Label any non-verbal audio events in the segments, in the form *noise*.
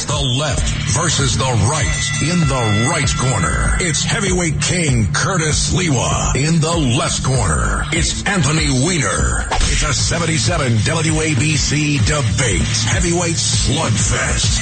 It's the left versus the right. In the right corner, it's heavyweight king Curtis Sliwa. In the left corner, it's Anthony Weiner. It's a 77 WABC debate. Heavyweight slugfest.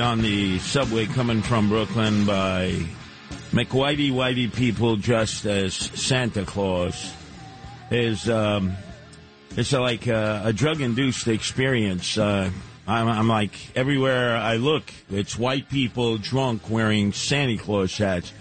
On the subway coming from Brooklyn by McWhitey Whitey people dressed as Santa Claus is um, it's like a, a drug induced experience. Uh, I'm, I'm like everywhere I look, it's white people drunk wearing Santa Claus hats.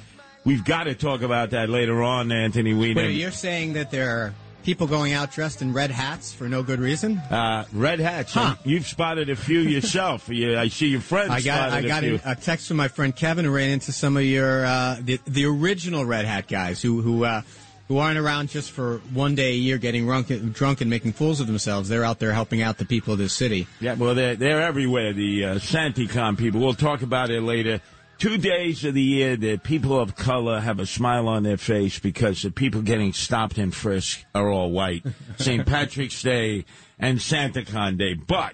We've got to talk about that later on, Anthony Weiner. Wait, you're saying that there are people going out dressed in red hats for no good reason? Uh, red hats. Huh. You've spotted a few yourself. *laughs* you, I see your friends. I got I got a a, a text from my friend Kevin who ran into some of your uh, the the original red hat guys who who uh, who aren't around just for one day a year getting drunk, drunk and making fools of themselves. They're out there helping out the people of this city. Yeah, well, they're, they're everywhere, the uh, SantaCon people. We'll talk about it later. Two days of the year that people of color have a smile on their face because the people getting stopped and frisked are all white. *laughs* St. Patrick's Day and SantaCon Day. But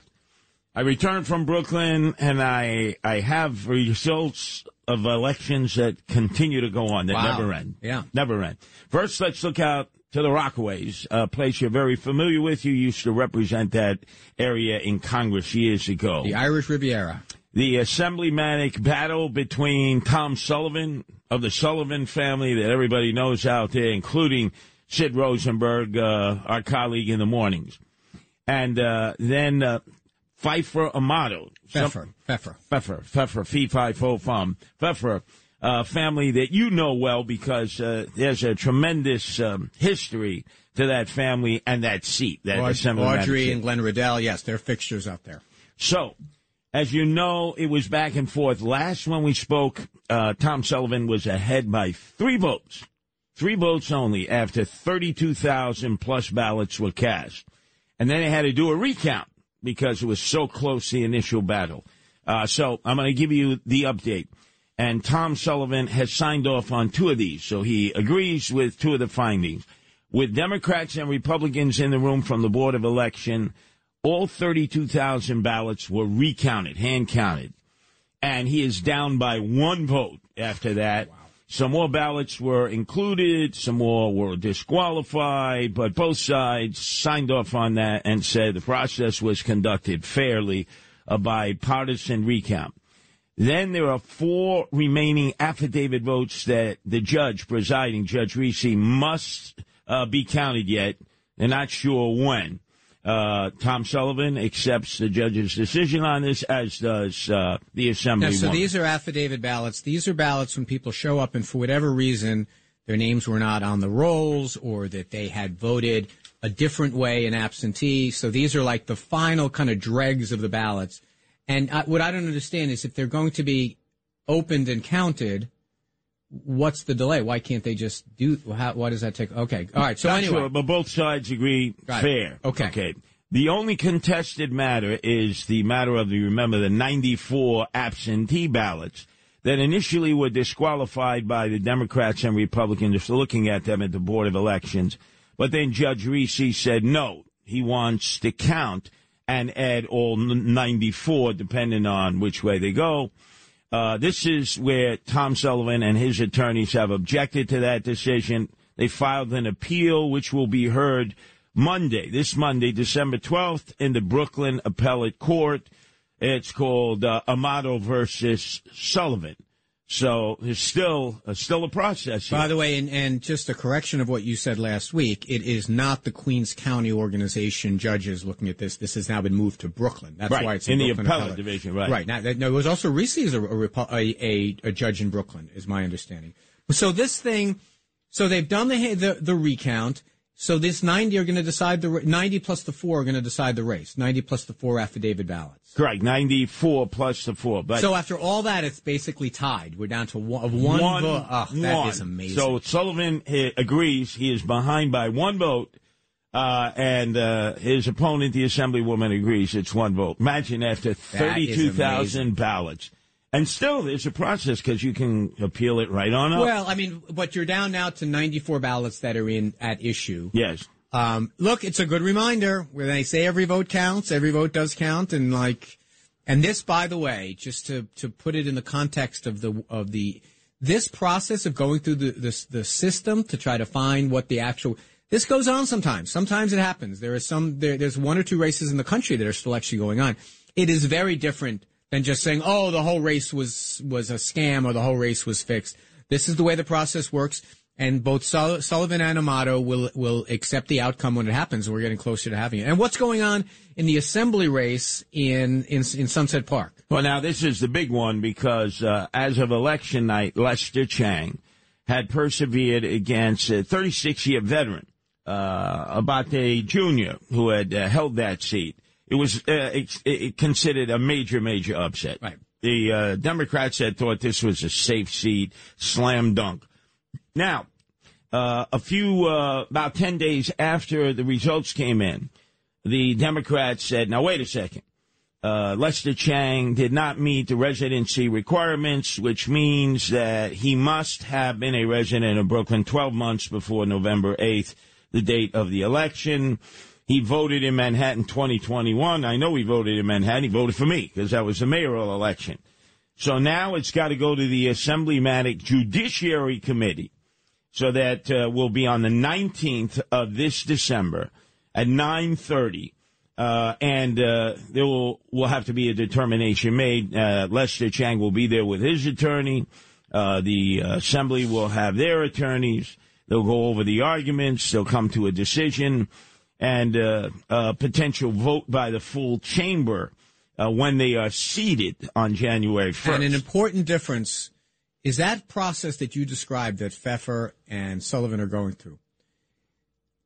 I returned from Brooklyn and I, I have results of elections that continue to go on, that Wow. never end. Yeah. Never end. First, let's look out to the Rockaways, a place you're very familiar with. You used to represent that area in Congress years ago. The Irish Riviera. The assemblymanic battle between Tom Sullivan of the Sullivan family that everybody knows out there, including Sid Rosenberg, uh, our colleague in the mornings, and uh, then uh, Pfeiffer Amato. Pheffer. Pheffer. Pheffer, Pheffer, Fee Fi Fo Fum, Pheffer, uh, family that you know well because uh, there's a tremendous um, history to that family and that seat, that Aud- assembly. Audrey and Glenn Riddell. Yes, they're fixtures out there. So, as you know, it was back and forth. Last when we spoke, uh, Tom Sullivan was ahead by three votes. Three votes only after 32,000 plus ballots were cast. And then they had to do a recount because it was so close the initial battle. Uh, so I'm going to give you the update. And Tom Sullivan has signed off on two of these. So he agrees with two of the findings. With Democrats and Republicans in the room from the Board of Election, all 32,000 ballots were recounted, hand counted. And he is down by one vote after that. Some more ballots were included, some more were disqualified, but both sides signed off on that and said the process was conducted fairly, a bipartisan recount. Then there are four remaining affidavit votes that the judge, presiding Judge Reese, must uh, be counted yet. They're not sure when. Uh, Tom Sullivan accepts the judge's decision on this, as does uh, the assembly. Now, so these are affidavit ballots. These are ballots when people show up and for whatever reason their names were not on the rolls or that they had voted a different way in absentee. So these are like the final kind of dregs of the ballots. And uh, what I don't understand is if they're going to be opened and counted, what's the delay? Why can't they just do? How, why does that take? Okay, all right. So Not anyway, sure, but both sides agree Right. fair. Okay. Okay. The only contested matter is the matter of the remember the 94 absentee ballots that initially were disqualified by the Democrats and Republicans just looking at them at the Board of Elections. But then Judge Reese said no, he wants to count and add all n- 94 depending on which way they go. Uh, this is where Tom Sullivan and his attorneys have objected to that decision. They filed an appeal, which will be heard Monday, this Monday, December 12th, in the Brooklyn Appellate Court. It's called uh, Amato versus Sullivan. So there's still uh, still a process here. By the way, and, and just a correction of what you said last week, it is not the Queens County organization judges looking at this. This has now been moved to Brooklyn. That's Right, why it's in the Brooklyn appellate division, right. Right. Now, that- no, it was also recently a, a, a, a, a judge in Brooklyn, is my understanding. So this thing, so they've done the the, the recount. So this 90 are going to decide the 90 plus the four are going to decide the race. 90 plus the four affidavit ballots. Correct, 94 plus the four. But so after all that, it's basically tied. We're down to one, of one, one, vote. Oh, that one. is amazing. So Sullivan agrees he is behind by one vote Uh, and uh, his opponent, the assemblywoman, agrees it's one vote. Imagine after 32,000 ballots. And still, there's a process because you can appeal it right on up. Well, I mean, but you're down now to 94 ballots that are in at issue. yes. Um, look, it's a good reminder when they say every vote counts, every vote does count, and like, and this, by the way, just to to put it in the context of the of the this process of going through the the, the system to try to find what the actual this goes on sometimes. Sometimes it happens. There is some there, there's one or two races in the country that are still actually going on. It is very different than just saying, "Oh, the whole race was was a scam" or "the whole race was fixed." This is the way the process works and both Sul- Sullivan and Amato will will accept the outcome when it happens. We're getting closer to having it. And what's going on in the assembly race in in, in Sunset Park? Well, now this is the big one because uh, as of election night, Lester Chang had persevered against a 36 year veteran, uh, Abbate Jr., who had uh, held that seat. It was uh, it, it considered a major, major upset. Right. The uh, Democrats had thought this was a safe seat, slam dunk. Now, uh, a few, uh, about 10 days after the results came in, the Democrats said, now wait a second. Uh, Lester Chang did not meet the residency requirements, which means that he must have been a resident of Brooklyn 12 months before November 8th, the date of the election. He voted in Manhattan 2021. I know he voted in Manhattan. He voted for me because that was the mayoral election. So now it's got to go to the Assemblymatic Judiciary Committee so that uh, will be on the 19th of this December at 9:30. Uh, and uh, there will will have to be a determination made. Uh, Lester Chang will be there with his attorney. Uh, the assembly will have their attorneys. They'll go over the arguments. They'll come to a decision and uh, a potential vote by the full chamber uh, when they are seated on January 1st. And an important difference is that process that you described that Pheffer and Sullivan are going through.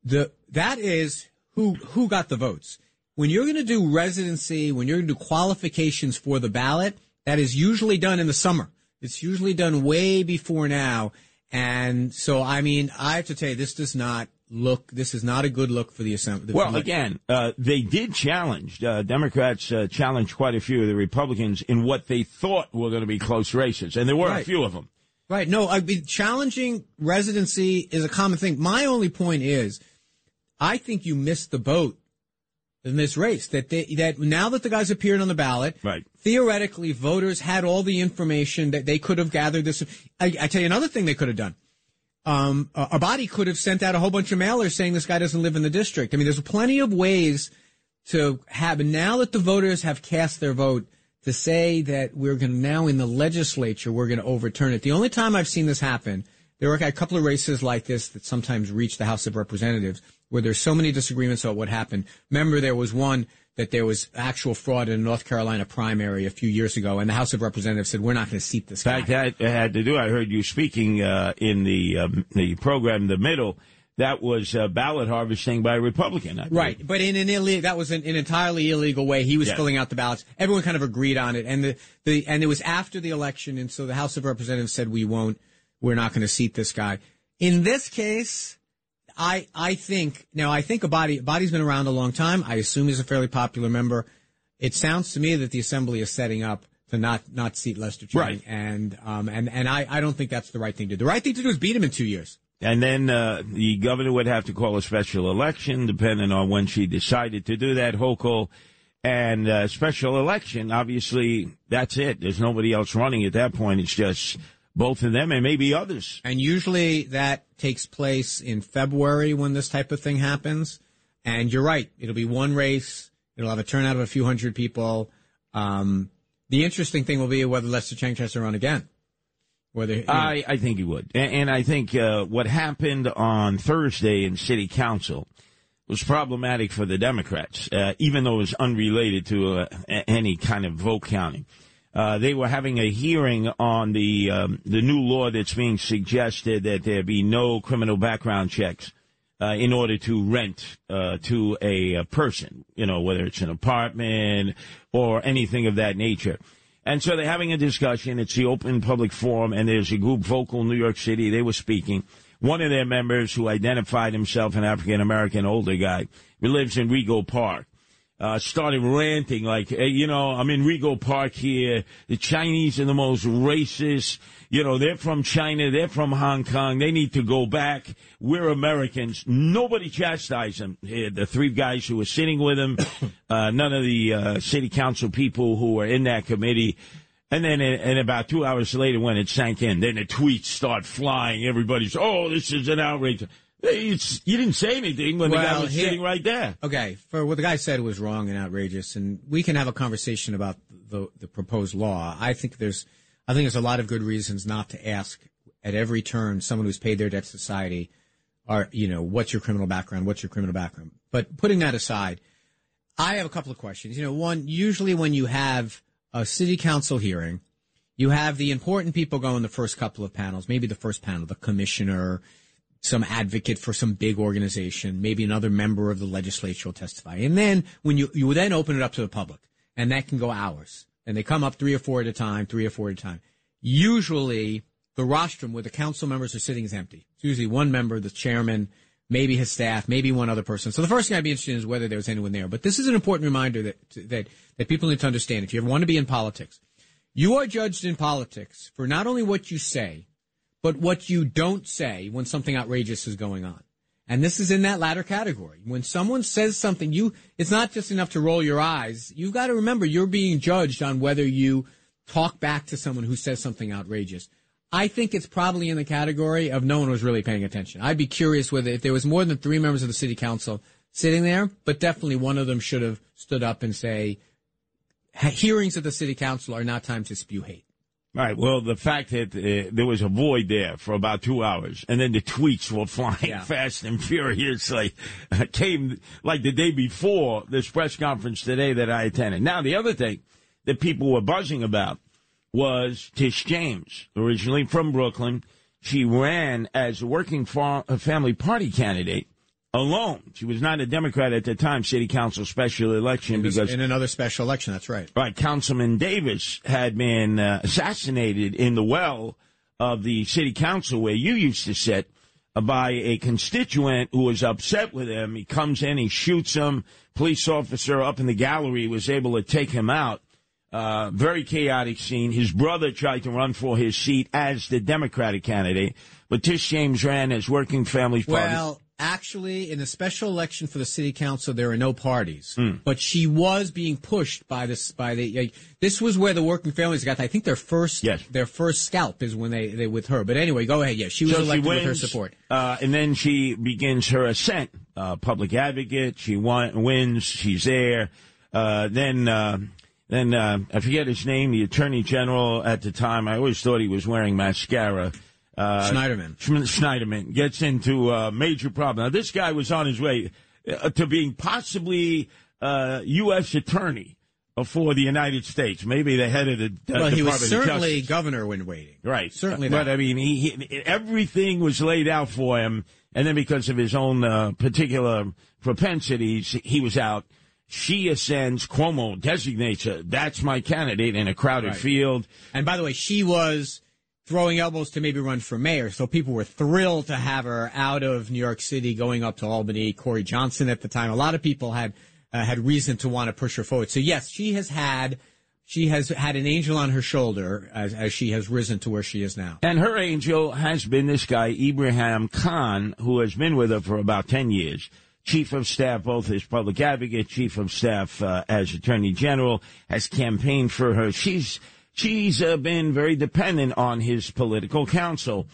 The that is who who got the votes. When you're going to do residency, when you're going to do qualifications for the ballot, that is usually done in the summer. It's usually done way before now. And so, I mean, I have to tell you, this does not look. This is not a good look for the assembly. Well, again, uh, they did challenge. Uh, Democrats uh, challenged quite a few of the Republicans in what they thought were going to be close races, and there were Right. a few of them. Right. No, I mean, challenging residency is a common thing. My only point is, I think you missed the boat in this race. That they, that now that the guys appeared on the ballot, Right. theoretically, voters had all the information that they could have gathered. This, I, I tell you another thing they could have done. Um, uh, Abbate could have sent out a whole bunch of mailers saying this guy doesn't live in the district. I mean, there's plenty of ways to have. Now that the voters have cast their vote, to say that we're going to now in the legislature we're going to overturn it. The only time I've seen this happen, there are a couple of races like this that sometimes reach the House of Representatives where there's so many disagreements about what happened. Remember, there was one that there was actual fraud in a North Carolina primary a few years ago, and the House of Representatives said we're not going to seat this In guy. fact, that had to do. I heard you speaking uh, in the um, the program, the middle. That was uh, ballot harvesting by a Republican. I. Right, but in an illegal, that was an, an entirely illegal way. He was Yeah. filling out the ballots. Everyone kind of agreed on it, and the, the and it was after the election, and so the House of Representatives said we won't, we're not going to seat this guy. In this case, I I think now I think Abbate Abbate's been around a long time. I assume he's a fairly popular member. It sounds to me that the Assembly is setting up to not not seat Lester Chang, Right. and um and and I I don't think that's the right thing to do. The right thing to do is beat him in two years. And then uh, the governor would have to call a special election, depending on when she decided to do that. Hochul and uh, special election. Obviously, that's it. There's nobody else running at that point. It's just both of them and maybe others. And usually that takes place in February when this type of thing happens. And you're right. It'll be one race. It'll have a turnout of a few hundred people. Um, the interesting thing will be whether Lester Chang tries to run again. Whether you know, I, I think he would. And, and I think uh, what happened on Thursday in City Council was problematic for the Democrats, uh, even though it was unrelated to uh, any kind of vote counting. Uh, they were having a hearing on the um, the new law that's being suggested that there be no criminal background checks uh, in order to rent uh, to a, a person, you know, whether it's an apartment or anything of that nature. And so they're having a discussion. It's the open public forum, and there's a group, Vocal New York City. They were speaking. one of their members who identified himself an African American older guy who lives in Rego Park. Uh, started ranting like, hey, you know, I'm in Rego Park here. The Chinese are the most racist. You know, they're from China. They're from Hong Kong. They need to go back. We're Americans. Nobody chastised him. The three guys who were sitting with him, *coughs* uh, none of the uh, city council people who were in that committee. And then, and about two hours later, when it sank in, then the tweets start flying. Everybody's, oh, this is an outrage. It's, you didn't say anything when well, the guy was sitting right there. Okay, for what the guy said was wrong and outrageous, and we can have a conversation about the the proposed law. I think there's, I think there's a lot of good reasons not to ask at every turn someone who's paid their debt to society, are you know, what's your criminal background? What's your criminal background? But putting that aside, I have a couple of questions. You know, one, usually when you have a city council hearing, you have the important people go in the first couple of panels, maybe the first panel, the commissioner some advocate for some big organization, maybe another member of the legislature will testify. And then when you, you then open it up to the public and that can go hours and they come up three or four at a time, three or four at a time. Usually the rostrum where the council members are sitting is empty. It's usually one member, the chairman, maybe his staff, maybe one other person. So the first thing I'd be interested in is whether there was anyone there. But this is an important reminder that, that, that people need to understand. If you ever want to be in politics, you are judged in politics for not only what you say, but what you don't say when something outrageous is going on. And this is in that latter category. When someone says something, you, it's not just enough to roll your eyes. You've got to remember you're being judged on whether you talk back to someone who says something outrageous. I think it's probably in the category of no one was really paying attention. I'd be curious whether if there was more than three members of the city council sitting there, but definitely one of them should have stood up and say, hearings of the city council are not time to spew hate. Right. Well, the fact that uh, there was a void there for about two hours, and then the tweets were *laughs* flying yeah. fast and furiously, uh, *laughs* came like the day before this press conference today that I attended. Now, the other thing that people were buzzing about was Tish James, originally from Brooklyn. She ran as a working family party candidate alone. She was not a Democrat at the time, city council special election because in another special election. That's right. Right. Councilman Davis had been uh, assassinated in the well of the city council where you used to sit uh, by a constituent who was upset with him. He comes in, he shoots him. Police officer up in the gallery was able to take him out. Uh, very chaotic scene. His brother tried to run for his seat as the Democratic candidate, but Tish James ran as Working Families Party. Well, actually, in the special election for the city council, there are no parties, mm. but she was being pushed by this by the. Uh, this was where the working families got. I think their first yes. their first scalp is when they they with her. But anyway, go ahead. Yeah, she was so elected she wins, with her support, uh, and then she begins her ascent. Uh, public advocate. She won, wins. She's there. Uh, then. Uh, then uh, I forget his name, the attorney general at the time. I always thought he was wearing mascara. Uh, Schneiderman. Schneiderman gets into a major problem. Now, this guy was on his way uh, to being possibly uh, U.S. attorney for the United States, maybe the head of the. Uh, well, he was certainly governor when waiting. Right, certainly. But I mean, he, he, everything was laid out for him, and then because of his own uh, particular propensities, he was out. She ascends. Cuomo designates her. That's my candidate in a crowded right. field. And by the way, she was throwing elbows to maybe run for mayor. So people were thrilled to have her out of New York City, going up to Albany. Corey Johnson at the time. A lot of people had uh, had reason to want to push her forward. So yes, she has had she has had an angel on her shoulder as, as she has risen to where she is now. And her angel has been this guy Ibrahim Khan, who has been with her for about ten years. Chief of Staff, both as public advocate, Chief of Staff uh, as Attorney General, has campaigned for her. She's she's uh, been very dependent on his political counsel.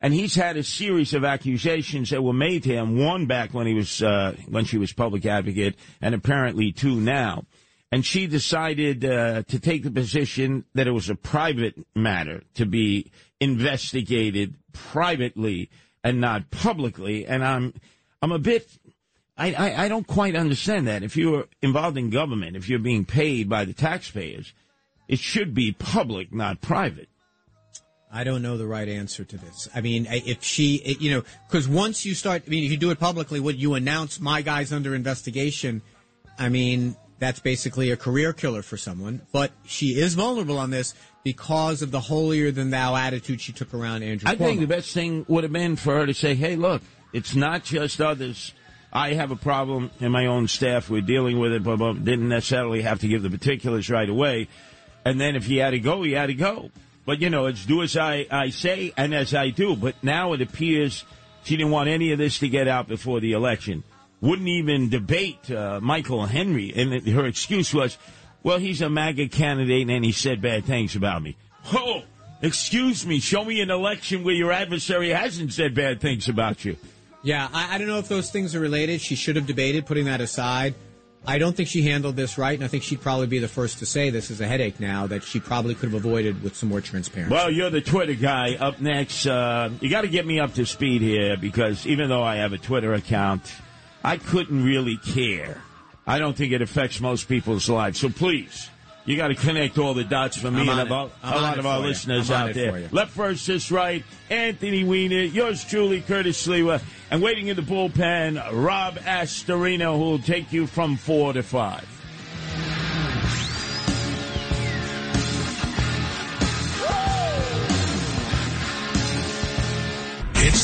And he's had a series of accusations that were made to him. One back when he was uh, when she was public advocate, and apparently two now. And she decided uh, to take the position that it was a private matter to be investigated privately and not publicly. And I'm I'm a bit I, I, I don't quite understand that. If you're involved in government, if you're being paid by the taxpayers, it should be public, not private. I don't know the right answer to this. I mean, if she, you know, because once you start, I mean, if you do it publicly, would you announce my guy's under investigation? I mean, that's basically a career killer for someone. But she is vulnerable on this because of the holier than thou attitude she took around Andrew. I Cuomo. think the best thing would have been for her to say, "Hey, look, it's not just others. I have a problem in my own staff. We're dealing with it, but, but didn't necessarily have to give the particulars right away. And then if he had to go, he had to go. But you know, it's do as I, I say and as I do. But now it appears she didn't want any of this to get out before the election. Wouldn't even debate uh, Michael Henry, and her excuse was, "Well, he's a MAGA candidate, and he said bad things about me." Oh, excuse me. Show me an election where your adversary hasn't said bad things about you. Yeah, I, I don't know if those things are related. She should have debated, putting that aside. I don't think she handled this right, and I think she'd probably be the first to say this is a headache now that she probably could have avoided with some more transparency. Well, you're the Twitter guy. Up next, uh, you got to get me up to speed here because even though I have a Twitter account, I couldn't really care. I don't think it affects most people's lives. So please, you got to connect all the dots for me and about a lot of our listeners out there. Left first, just right. Anthony Weiner, yours truly, Curtis Sliwa, and waiting in the bullpen, Rob Astorino, who will take you from four to five.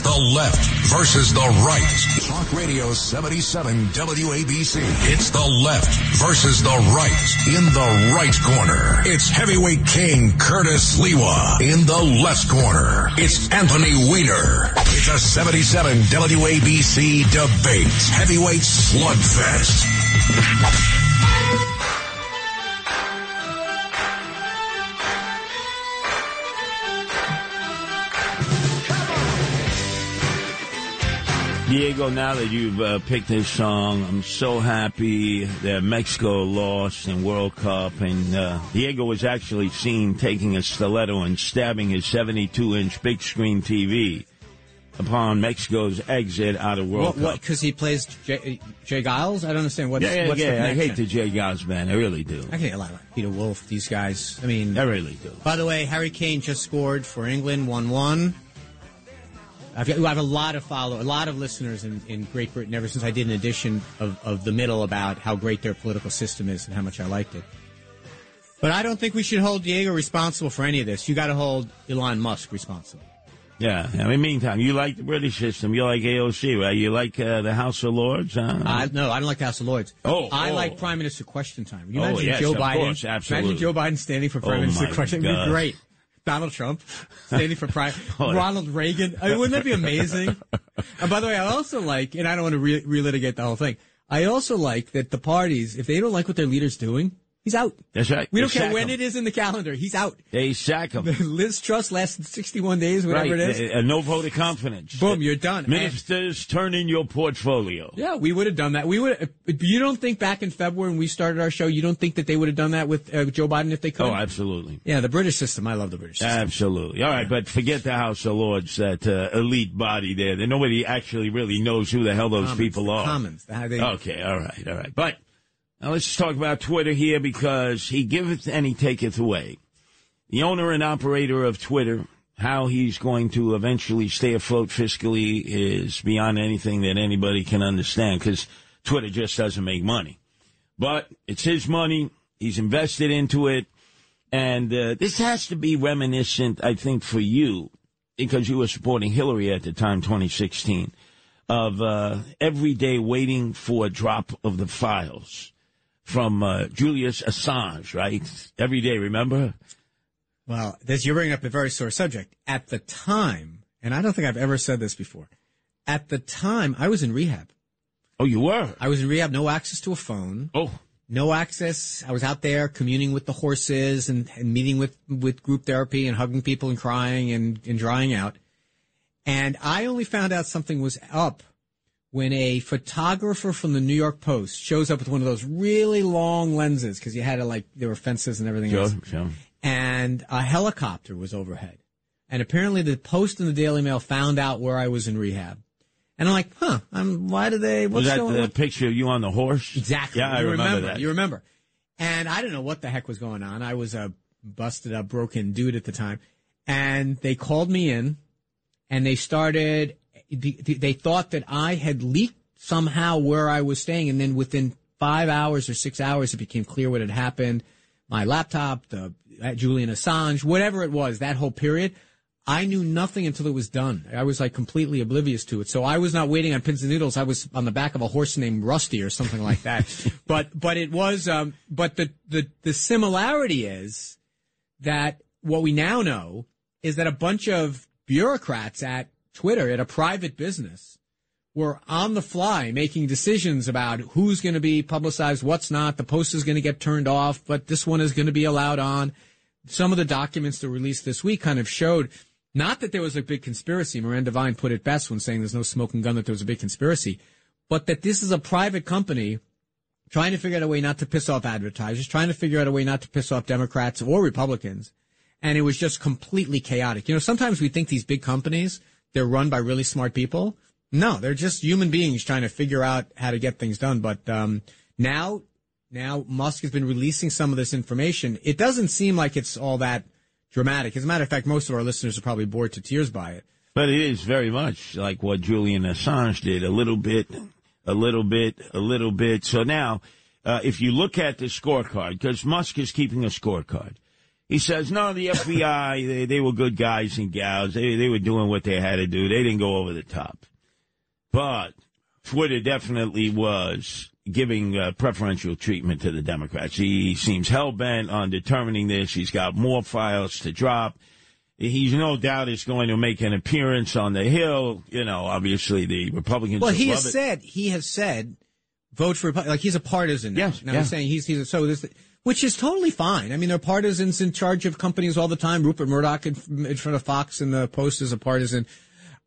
It's the left versus the right. Talk Radio 77 WABC. It's the left versus the right. In the right corner, it's heavyweight king Curtis Sliwa. In the left corner, it's Anthony Weiner. It's a 77 WABC debate. Heavyweight slugfest. Diego, now that you've uh, picked this song, I'm so happy that Mexico lost in World Cup, and uh, Diego was actually seen taking a stiletto and stabbing his 72-inch big screen TV upon Mexico's exit out of World what? Cup. What? Because he plays Jay, J. Geils? I don't understand. What's, yeah, yeah, what's yeah. I hate the J. Geils man. I really do. I hate a lot of Peter Wolf. These guys. I mean, I really do. By the way, Harry Kane just scored for England, one-one. I've got, I have a lot of follow, a lot of listeners in, in Great Britain ever since I did an edition of, of the middle about how great their political system is and how much I liked it. But I don't think we should hold Diego responsible for any of this. You got to hold Elon Musk responsible. Yeah. I mean, meantime, you like the British system. You like AOC, right? You like uh, the House of Lords? Huh? I, no, I don't like the House of Lords. Oh, I oh. like Prime Minister Question Time. Can you Oh, imagine yes, Joe of Biden? course, absolutely. Imagine Joe Biden standing for Prime Oh, Minister Question. It'd be great. Donald Trump *laughs* standing for prime. *laughs* Ronald Reagan. I mean, wouldn't that be amazing? *laughs* and by the way, I also like, and I don't want to re- relitigate the whole thing. I also like that the parties, if they don't like what their leader's doing, he's out. That's right. We They don't care when him. it is in the calendar. He's out. They sack him. Liz Truss lasted 61 days, whatever right. it is. Uh, uh, no vote of confidence. Boom, you're done. And- Ministers, turn in your portfolio. Yeah, we would have done that. We would. You don't think back in February when we started our show, you don't think that they would have done that with uh, Joe Biden if they could? Oh, absolutely. yeah, the British system. I love the British system. Absolutely. All right, but forget the House of Lords, that uh, elite body there. That nobody actually really knows who the hell those Commons, people the are. Commons. They, Okay, all right, all right. But now let's talk about Twitter here because he giveth and he taketh away. The owner and operator of Twitter, how he's going to eventually stay afloat fiscally is beyond anything that anybody can understand because Twitter just doesn't make money. But it's his money. He's invested into it. And uh, this has to be reminiscent, I think, for you, because you were supporting Hillary at the time, 2016, of uh, every day waiting for a drop of the files from uh, Julius Assange, right? Every day, remember? Well, this, you're bringing up a very sore subject. At the time, and I don't think I've ever said this before. At the time, I was in rehab. Oh, you were? I was in rehab, no access to a phone, Oh, no access. I was out there communing with the horses and, and meeting with, with group therapy and hugging people and crying and, and drying out. And I only found out something was up when a photographer from the New York Post shows up with one of those really long lenses because you had to like, there were fences and everything sure, else. sure. and a helicopter was overhead. And apparently the Post and the Daily Mail found out where I was in rehab. And I'm like, huh, I'm, why do they, what's Was that going the on? picture of you on the horse? Exactly. Yeah, I you remember, that. You remember. And I didn't know what the heck was going on. I was a busted up, broken dude at the time. And they called me in and they started, they thought that I had leaked somehow where I was staying. And then within five hours or six hours, it became clear what had happened. my laptop, the Julian Assange, whatever it was, that whole period. I knew nothing until it was done. I was like completely oblivious to it. So I was not waiting on pins and needles. I was on the back of a horse named Rusty or something like that. *laughs* but but it was. Um, but the the the similarity is that what we now know is that a bunch of bureaucrats at Twitter at a private business were on the fly making decisions about who's going to be publicized, what's not. The post is going to get turned off, but this one is going to be allowed on. Some of the documents that were released this week kind of showed not that there was a big conspiracy. Miranda Devine put it best when saying there's no smoking gun that there was a big conspiracy, but that this is a private company trying to figure out a way not to piss off advertisers, trying to figure out a way not to piss off Democrats or Republicans. And it was just completely chaotic. You know, sometimes we think these big companies, they're run by really smart people. No, they're just human beings trying to figure out how to get things done. But um, now, now Musk has been releasing some of this information. It doesn't seem like it's all that dramatic. As a matter of fact, most of our listeners are probably bored to tears by it. But it is very much like what Julian Assange did. A little bit, a little bit, a little bit. So now, uh, if you look at the scorecard, because Musk is keeping a scorecard, he says, no, the FBI, they, they were good guys and gals. They, they were doing what they had to do. They didn't go over the top. But Twitter definitely was giving uh, preferential treatment to the Democrats. He seems hell bent on determining this. He's got more files to drop. He's no doubt is going to make an appearance on the Hill. You know, obviously the Republicans. Well, he has it. said he has said vote for like he's a partisan. Now. Yes, now yeah. he's saying he's he's so this which is totally fine. I mean, there are partisans in charge of companies all the time. Rupert Murdoch in, in front of Fox and the Post is a partisan.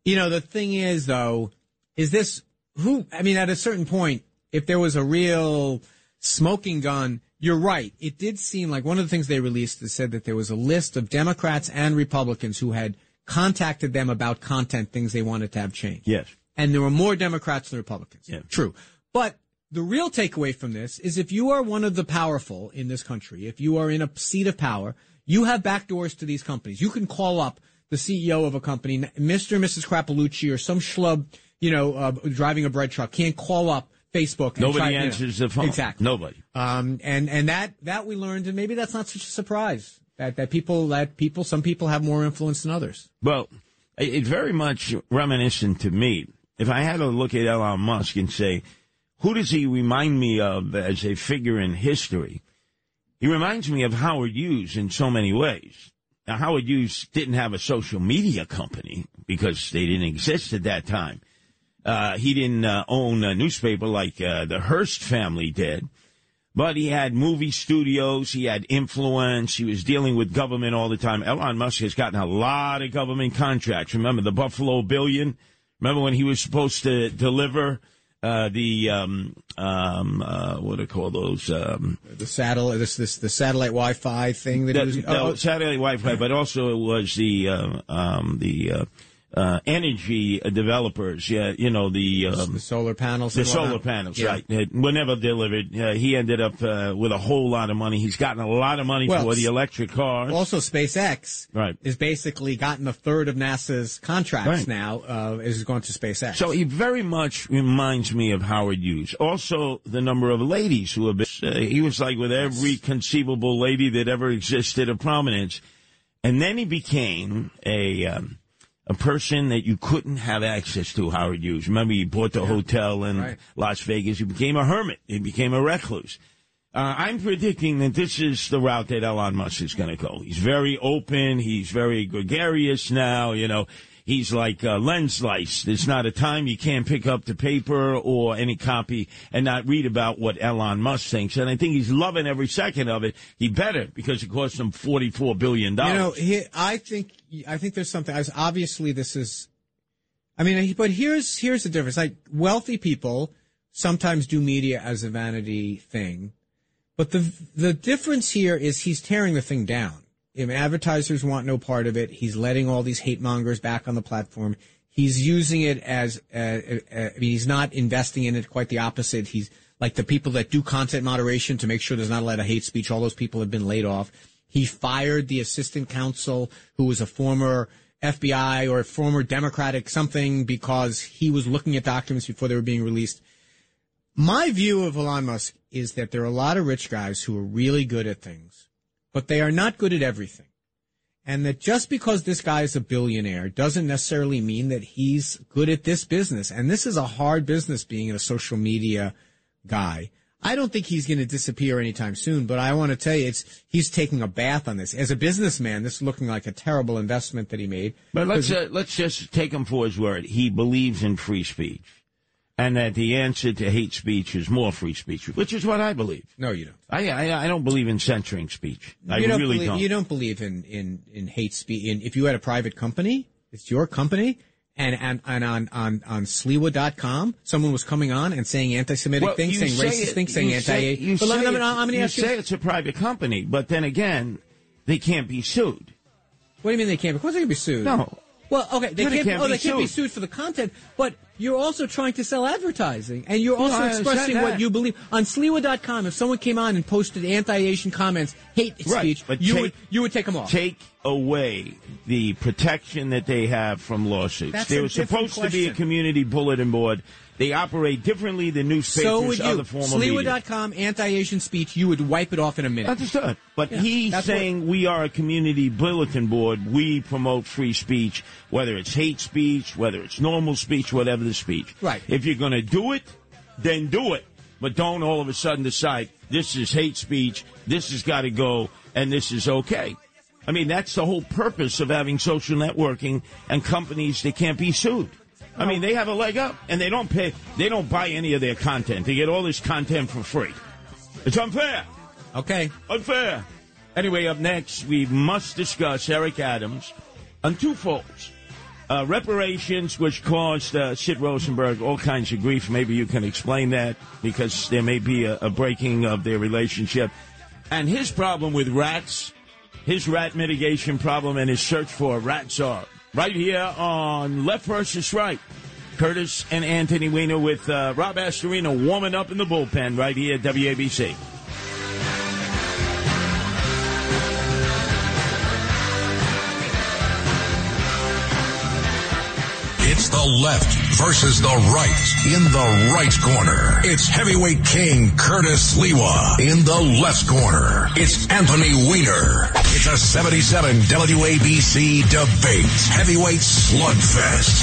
You know, the thing is though is this who, I mean, at a certain point, if there was a real smoking gun, you're right. It did seem like one of the things they released that said that there was a list of Democrats and Republicans who had contacted them about content things they wanted to have changed. Yes. And there were more Democrats than Republicans. Yeah. True. But the real takeaway from this is if you are one of the powerful in this country, if you are in a seat of power, you have backdoors to these companies. You can call up the CEO of a company, Mr. and Mrs. Krapalucci or some schlub you know, uh, driving a bread truck can't call up Facebook. Nobody try, answers you know. the phone. Exactly. Nobody. Um, and and that that we learned, and maybe that's not such a surprise that that people that people some people have more influence than others. Well, it's very much reminiscent to me. If I had to look at Elon Musk and say, who does he remind me of as a figure in history? He reminds me of Howard Hughes in so many ways. Now, Howard Hughes didn't have a social media company because they didn't exist at that time. Uh, he didn't uh, own a newspaper like uh, the Hearst family did, but he had movie studios. He had influence. He was dealing with government all the time. Elon Musk has gotten a lot of government contracts. Remember the Buffalo Billion? Remember when he was supposed to deliver uh, the um, um, uh, what do they call those? Um, the satellite, this, this, the satellite Wi-Fi thing that the, he was. Oh, satellite Wi-Fi, but also it was the uh, um, the uh, energy developers. Yeah, you know the um, the solar panels. The solar panels, yeah. right? It, whenever delivered, uh, he ended up uh, with a whole lot of money. He's gotten a lot of money well, for the electric cars. Also, SpaceX, right, is basically gotten a third of NASA's contracts right. now. Uh, is going to SpaceX. So he very much reminds me of Howard Hughes. Also, the number of ladies who have been. Uh, he was like with every conceivable lady that ever existed of prominence, and then he became a. Um, a person that you couldn't have access to, Howard Hughes. Remember, he bought the yeah. hotel in right. Las Vegas. He became a hermit. He became a recluse. Uh, I'm predicting that this is the route that Elon Musk is going to go. He's very open. He's very gregarious now. You know, he's like uh, lens lice. There's not a time you can't pick up the paper or any copy and not read about what Elon Musk thinks. And I think he's loving every second of it. He better because it cost him $44 billion. You know, he, I think, I think there's something, obviously this is, I mean, but here's, here's the difference. Like wealthy people sometimes do media as a vanity thing. But the, the difference here is he's tearing the thing down. If advertisers want no part of it, he's letting all these hate mongers back on the platform. He's using it as, uh, uh, I mean, he's not investing in it. Quite the opposite. He's like the people that do content moderation to make sure there's not a lot of hate speech. All those people have been laid off. He fired the assistant counsel who was a former FBI or a former Democratic something because he was looking at documents before they were being released. My view of Elon Musk is that there are a lot of rich guys who are really good at things but they are not good at everything. And that just because this guy is a billionaire doesn't necessarily mean that he's good at this business. And this is a hard business being a social media guy. I don't think he's going to disappear anytime soon, but I want to tell you, it's he's taking a bath on this. As a businessman, this is looking like a terrible investment that he made. But let's uh, let's just take him for his word. He believes in free speech, and that the answer to hate speech is more free speech, which is what I believe. No, you don't. I I, I don't believe in censoring speech. I you don't really believe, don't. You don't believe in in in hate speech. In, if you had a private company, it's your company. And, and, and on, on, on Sliwa.com, someone was coming on and saying anti-Semitic Well, things, saying say racist it- things, saying anti say- you But let me, say let I'm going to ask you, say it's a private company, but then again, they can't be sued. what do you mean they can't? Of course they can be sued. No. Well, okay, they can't, can't oh, be they can't be sued. for the content, but you're also trying to sell advertising, and you're also understand expressing what you believe. On Sliwa.com, if someone came on and posted anti-Asian comments, hate Right, speech, but you take- would you would take them off. Take away the protection that they have from lawsuits. That's was supposed to be a community bulletin board. They operate differently than newspapers, so would you. other form of media. Sliwa.com, anti-Asian speech, you would wipe it off in a minute. Understood. But Yeah, he's that's what- saying we are a community bulletin board. We promote free speech, whether it's hate speech, whether it's normal speech, whatever the speech. Right. If you're going to do it, then do it. But don't all of a sudden decide this is hate speech, this has got to go, and this is okay. I mean, that's the whole purpose of having social networking and companies that can't be sued. I mean, they have a leg up, and they don't pay. They don't buy any of their content. They get all this content for free. It's unfair. Okay. Unfair. Anyway, up next, we must discuss Eric Adams on two folds. Uh, reparations, which caused uh, Sid Rosenberg all kinds of grief. Maybe you can explain that because there may be a, a breaking of their relationship. And his problem with rats, his rat mitigation problem, and his search for a rat czar. Right here on Left versus Right. Curtis and Anthony Weiner with uh, Rob Astorino warming up in the bullpen right here at WABC. It's the left versus the right in the right corner. It's heavyweight king Curtis Sliwa in the left corner. It's Anthony Weiner. It's a 77 WABC debate heavyweight slugfest.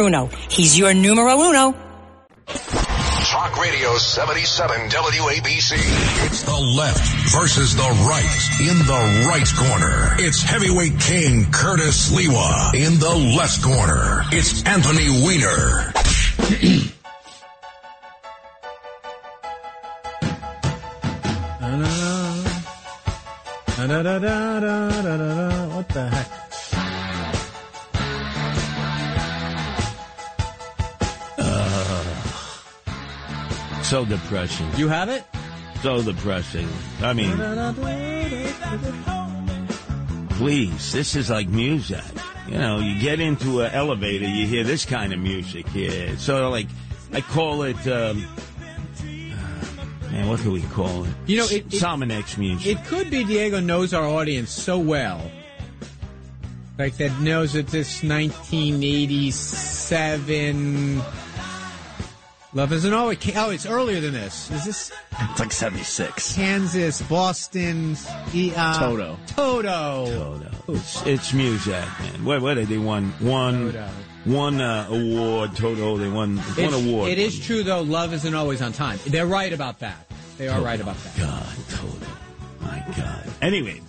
He's your numero uno. Talk Radio 77 WABC. It's the left versus the right in the right corner. It's heavyweight king Curtis Sliwa in the left corner. It's Anthony Weiner. *clears throat* What the heck? So depressing. You have it? So depressing. I mean, please, this is like music. You know, you get into an elevator, you hear this kind of music. Yeah, it's sort of like I call it. Um, man, what do we call it? You know, it- it- Salmonex music. It could be Diego knows our audience so well. Like that knows that this 1987 Love isn't always. oh, it's earlier than this. Is this It's like 76. Kansas, Boston, e, uh, Toto. Toto. Oh, no. It's, it's music, man. What, what did they won? One, Toto. one uh, award. Toto. They won one award. It is true though. Love isn't always on time. They're right about that. They are right about that. God, Toto. My God. Anyway,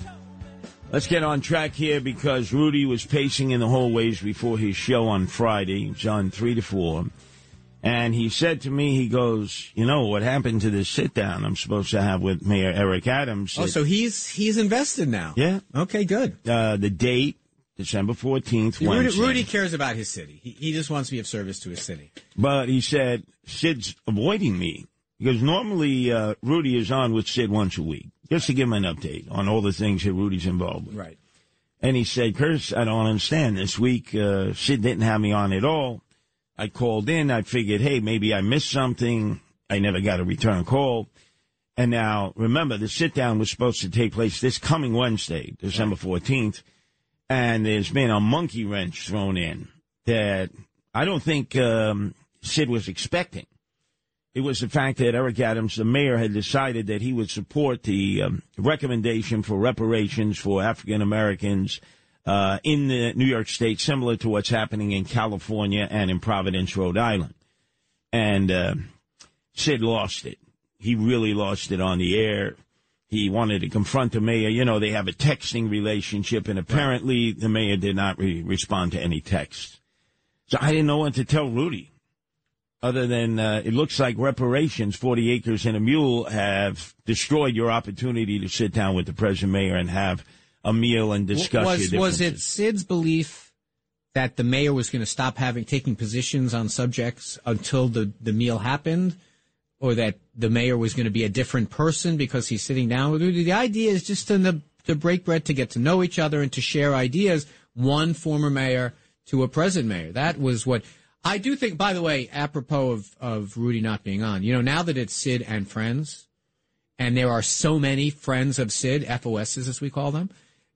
let's get on track here because Rudy was pacing in the hallways before his show on Friday. John 3 to 4. And he said to me, he goes, you know, what happened to this sit down I'm supposed to have with Mayor Eric Adams? Oh, It- so he's he's invested now. Yeah. Okay, good. uh, the date, December 14th, Rudy, Rudy cares about his city. He, he just wants to be of service to his city. But he said, Sid's avoiding me. Because normally uh, Rudy is on with Sid once a week. just to give him an update on all the things that Rudy's involved with. Right. And he said, Curtis, I don't understand. This week, uh, Sid didn't have me on at all. I called in. I figured, hey, maybe I missed something. I never got a return call. And now, remember, the sit down was supposed to take place this coming Wednesday, December 14th. And there's been a monkey wrench thrown in that I don't think um, Sid was expecting. It was the fact that Eric Adams, the mayor, had decided that he would support the um, recommendation for reparations for African Americans uh, in the New York State, similar to what's happening in California and in Providence, Rhode Island. And uh, Sid lost it. He really lost it on the air. He wanted to confront the mayor. You know, they have a texting relationship, and apparently the mayor did not re- respond to any texts. So I didn't know what to tell Rudy other than uh, it looks like reparations, 40 acres and a mule, have destroyed your opportunity to sit down with the president mayor and have a meal and discuss was, was it. Sid's belief that the mayor was going to stop having taking positions on subjects until the, the meal happened? Or that the mayor was going to be a different person because he's sitting down with Rudy? The idea is just to, to break bread, to get to know each other, and to share ideas. One former mayor to a present mayor. That was what I do think. By the way, apropos of of Rudy not being on, you know, now that it's Sid and friends, and there are so many friends of Sid, FOSs as we call them,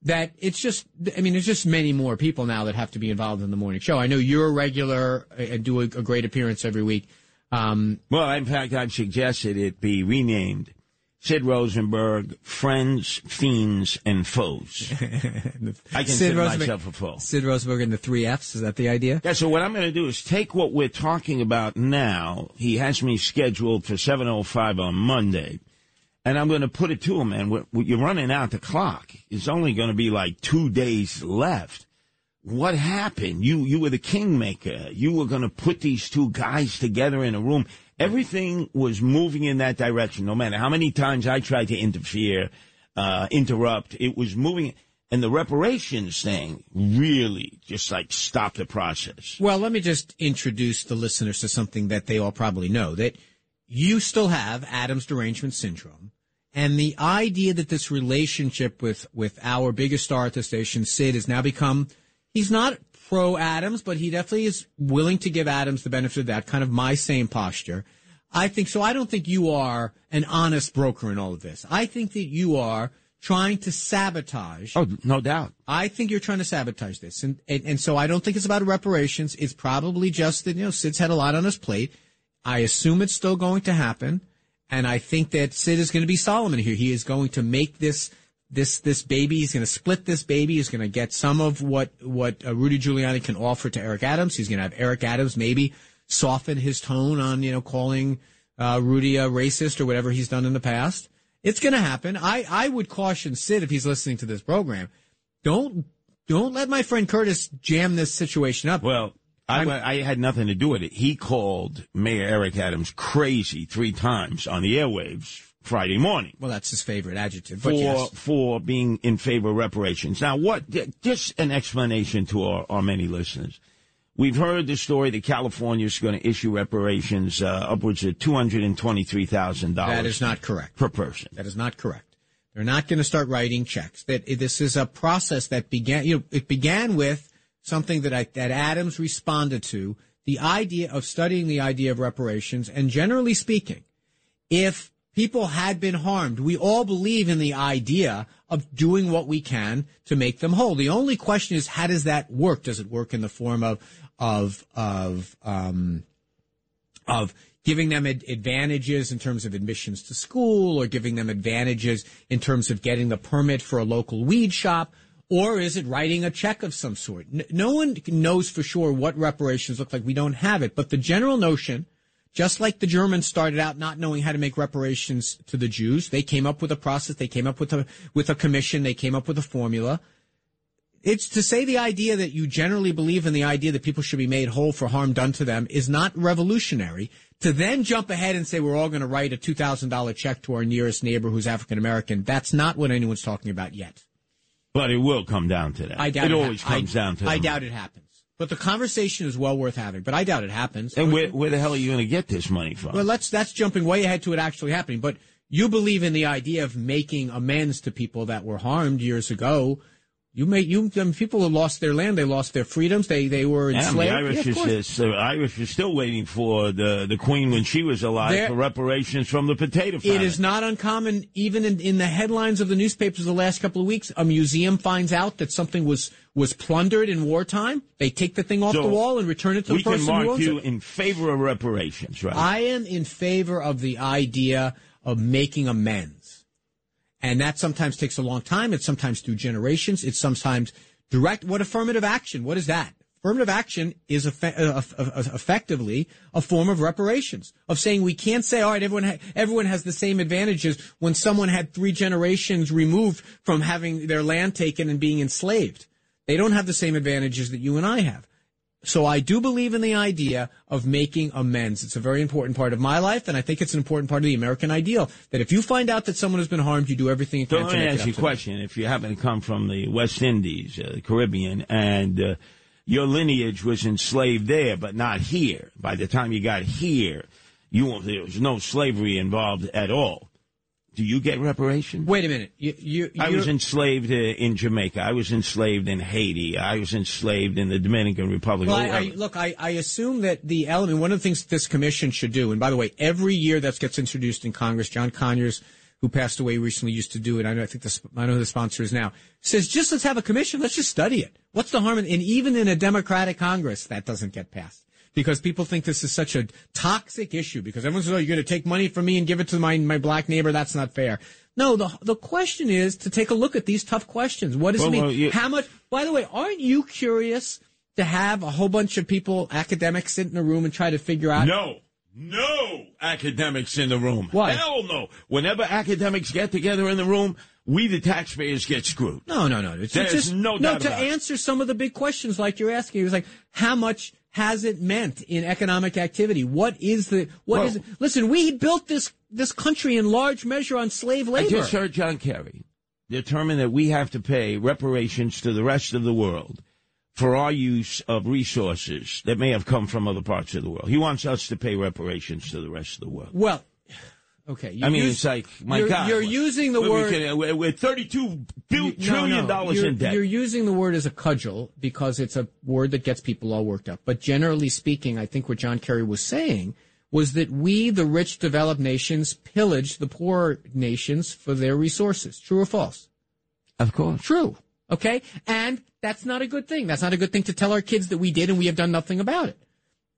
that it's just. I mean, there's just many more people now that have to be involved in the morning show. I know you're a regular and do a, a great appearance every week. Um, Well, in fact, I've suggested it be renamed Sid Rosenberg, Friends, Fiends, and Foes. *laughs* I consider myself a foe. Sid Rosenberg and the three Fs. Is that the idea? Yeah, so what I'm going to do is take what we're talking about now. He has me scheduled for 7.05 on Monday. And I'm going to put it to him, we're, you're running out the clock. It's only going to be like two days left. What happened? You, you were the kingmaker. You were going to put these two guys together in a room. Everything was moving in that direction. No matter how many times I tried to interfere, uh, interrupt, it was moving. And the reparations thing really just like stopped the process. Well, let me just introduce the listeners to something that they all probably know that you still have Adams derangement syndrome. And the idea that this relationship with, with our biggest star at the station, Sid, has now become, he's not pro Adams, but he definitely is willing to give Adams the benefit of that, kind of my same posture. I think so. I don't think you are an honest broker in all of this. I think that you are trying to sabotage. Oh, no doubt. I think you're trying to sabotage this. And, and, and so I don't think it's about reparations. It's probably just that, you know, Sid's had a lot on his plate. I assume it's still going to happen. And I think that Sid is going to be Solomon here. He is going to make this, this, this baby. He's going to split this baby. He's going to get some of what, what uh, Rudy Giuliani can offer to Eric Adams. He's going to have Eric Adams maybe soften his tone on, you know, calling, uh, Rudy a racist or whatever he's done in the past. It's going to happen. I, I would caution Sid if he's listening to this program. Don't, don't let my friend Curtis jam this situation up. Well, I, I, had nothing to do with it. He called Mayor Eric Adams crazy three times on the airwaves Friday morning. Well, that's his favorite adjective. For, yes. for being in favor of reparations. Now, what, just an explanation to our, our many listeners. We've heard the story that California is going to issue reparations uh, upwards of $223,000 That is not correct. per person. That is not correct. They're not going to start writing checks. That this is a process that began. You know, it began with something that I, that Adams responded to the idea of studying the idea of reparations, and generally speaking, if people had been harmed, we all believe in the idea of doing what we can to make them whole. The only question is, how does that work? Does it work in the form of of of um, of giving them ad- advantages in terms of admissions to school or giving them advantages in terms of getting the permit for a local weed shop? Or is it writing a check of some sort? No one knows for sure what reparations look like. We don't have it. But the general notion, just like the Germans started out not knowing how to make reparations to the Jews, they came up with a process, they came up with a, with a commission, they came up with a formula. It's to say the idea that you generally believe in the idea that people should be made whole for harm done to them is not revolutionary. To then jump ahead and say we're all going to write a $2,000 check to our nearest neighbor who's African American, that's not what anyone's talking about yet. But it will come down to that. I doubt it it, always ha- comes I, down to that. I doubt it happens. But the conversation is well worth having. But I doubt it happens. And where, where the hell are you going to get this money from? Well, let's that's jumping way ahead to it actually happening. But you believe in the idea of making amends to people that were harmed years ago. You make you um, people who lost their land, they lost their freedoms, they they were Yeah, enslaved. the Irish, Yeah, is, the Irish is still waiting for the, the Queen when she was alive for reparations from the potato famine. It is not uncommon, even in, in the headlines of the newspapers the last couple of weeks. A museum finds out that something was was plundered in wartime. They take the thing off So, the wall and return it to the person who mark owns you in favor of reparations, right? I am in favor of the idea of making amends. And that sometimes takes a long time. It's sometimes through generations. It's sometimes direct. What affirmative action? What is that? Affirmative action is uh, uh, uh, effectively a form of reparations of saying we can't say, all right, everyone, ha- everyone has the same advantages when someone had three generations removed from having their land taken and being enslaved. They don't have the same advantages that you and I have. So I do believe in the idea of making amends. It's a very important part of my life, and I think it's an important part of the American ideal. That if you find out that someone has been harmed, you do everything you So can let to me ask you a question. If you happen to come from the West Indies, uh, the Caribbean, and uh, your lineage was enslaved there, but not here, by the time you got here, you there was no slavery involved at all. Do you get reparations? Wait a minute. You, you, I was enslaved uh, in Jamaica. I was enslaved in Haiti. I was enslaved in the Dominican Republic. Well, I, I, look, I, I assume that the element, one of the things this commission should do, and by the way, every year that gets introduced in Congress, John Conyers, who passed away recently, used to do it. I know, I think the, I know who the sponsor is now. Says just let's have a commission. Let's just study it. What's the harm? In, and even in a Democratic Congress, that doesn't get passed because people think this is such a toxic issue. Because everyone says, "Oh, you're going to take money from me and give it to my my black neighbor." That's not fair. No, the the question is to take a look at these tough questions. What does Well, it mean? well, How much? By the way, aren't you curious to have a whole bunch of people, academics, sit in a room and try to figure out? No, no academics in the room. Why? Hell no. Whenever academics get together in the room, we the taxpayers get screwed. No, no, no. It's There's just no no doubt to about it. answer some of the big questions like you're asking. It was like, how much has it meant in economic activity? What is the what Well- is? Listen, we built this this country in large measure on slave I labor. just heard John Kerry determine that we have to pay reparations to the rest of the world for our use of resources that may have come from other parts of the world. He wants us to pay reparations to the rest of the world. well, okay. you I mean, use- it's like, my you're, God. you're using the word. can- we're, we're 32 bil- You- no, trillion no. dollars you're, in debt. You're using the word as a cudgel because it's a word that gets people all worked up. But generally speaking, I think what John Kerry was saying was that we, the rich developed nations, pillage the poor nations for their resources. True or false? Of course. True. Okay? And that's not a good thing. That's not a good thing to tell our kids that we did and we have done nothing about it.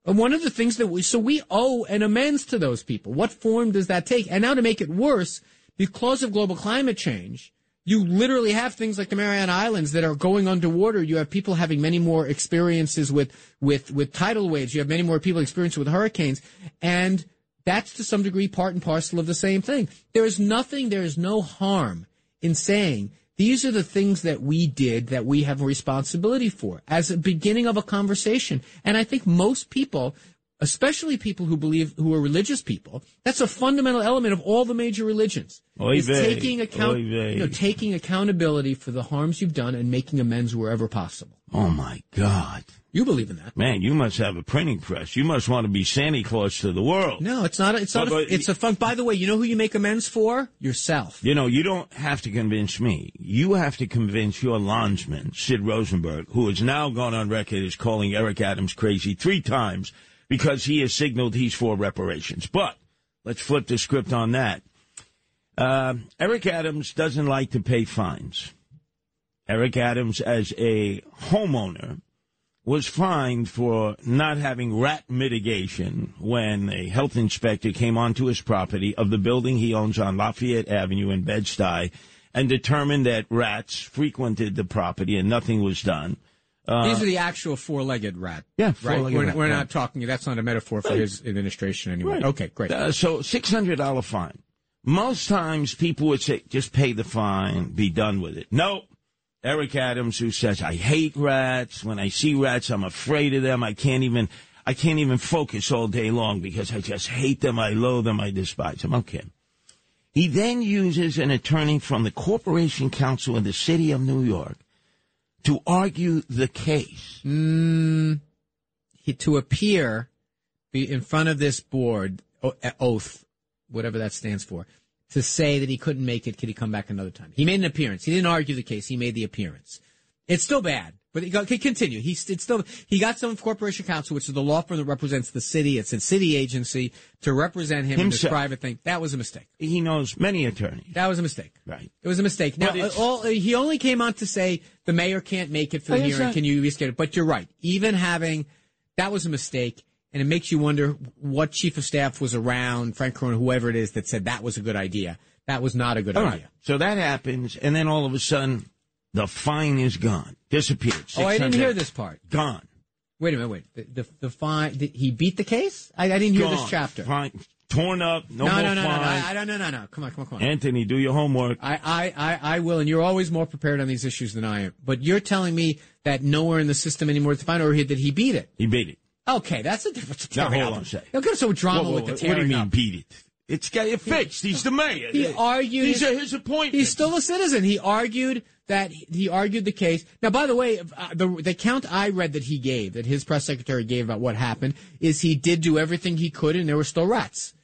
And one of the things that we, so we owe an amends to those people. What form does that take? And now to make it worse, because of global climate change, you literally have things like the Mariana Islands that are going underwater. You have people having many more experiences with, with, with tidal waves. You have many more people experiencing with hurricanes. And that's to some degree part and parcel of the same thing. There is nothing, there is no harm in saying these are the things that we did that we have a responsibility for as a beginning of a conversation. And I think most people, especially people who believe, who are religious people, that's a fundamental element of all the major religions. Oy is vey. taking account, you know, taking accountability for the harms you've done and making amends wherever possible. Oh, my God. You believe in that? Man, you must have a printing press. You must want to be Santa Claus to the world. No, it's not. A, it's not. But- a, but- it's a fun. By the way, you know who you make amends for? Yourself. You know, you don't have to convince me. You have to convince your landsman, Sid Rosenberg, who has now gone on record as calling Eric Adams crazy three times because he has signaled he's for reparations. But let's flip the script on that. Uh, Eric Adams doesn't like to pay fines. Eric Adams, as a homeowner, was fined for not having rat mitigation when a health inspector came onto his property of the building he owns on Lafayette Avenue in Bed-Stuy and determined that rats frequented the property and nothing was done. These are the actual four-legged rat. Yeah, right. four-legged We're, rat, we're right. not talking. That's not a metaphor for his administration anyway. Right. Okay, great. Uh, so six hundred dollar fine. Most times people would say, just pay the fine, be done with it. No. Eric Adams, who says, I hate rats. When I see rats, I'm afraid of them. I can't even, I can't even focus all day long because I just hate them. I loathe them. I despise them. Okay. He then uses an attorney from the Corporation Counsel in the city of New York to argue the case. Mm, he, to appear in front of this board, OATH, whatever that stands for, to say that he couldn't make it. Could he come back another time? He made an appearance. He didn't argue the case. He made the appearance. It's still bad, but he can continue. He's it's still he got some corporation counsel, which is the law firm that represents the city. It's a city agency to represent him in this private thing. That was a mistake. He knows many attorneys. That was a mistake. Right. It was a mistake. Now, all, he only came on to say the mayor can't make it for the hearing. Can you reschedule? But you're right. Even having that was a mistake, and it makes you wonder what chief of staff was around, Frank Carone, whoever it is, that said that was a good idea. That was not a good All idea. right. So that happens, and then all of a sudden, the fine is gone, disappeared. Oh, I didn't hear this part. Gone. Wait a minute. Wait. The the, the fine. Did he beat the case? I, I didn't hear gone. this chapter. Fine. Torn up. No, no, more no, no, no, no, fine. I don't, no, no, no. Come on, come on, come on. Anthony, do your homework. I, I, I, I will, and you're always more prepared on these issues than I am. But you're telling me that nowhere in the system anymore is defined, or he- did he beat it? He beat it. Okay, that's a difference. Now, Tearing hold on a second. Don't get so drama Whoa, whoa, with the whoa, what do you mean up. beat it? It's got it fixed. He's the mayor. He argued. These are his appointments. He's still a citizen. He argued that he argued the case. Now, by the way, uh, the the count I read that he gave, that his press secretary gave about what happened, is he did do everything he could, and there were still rats.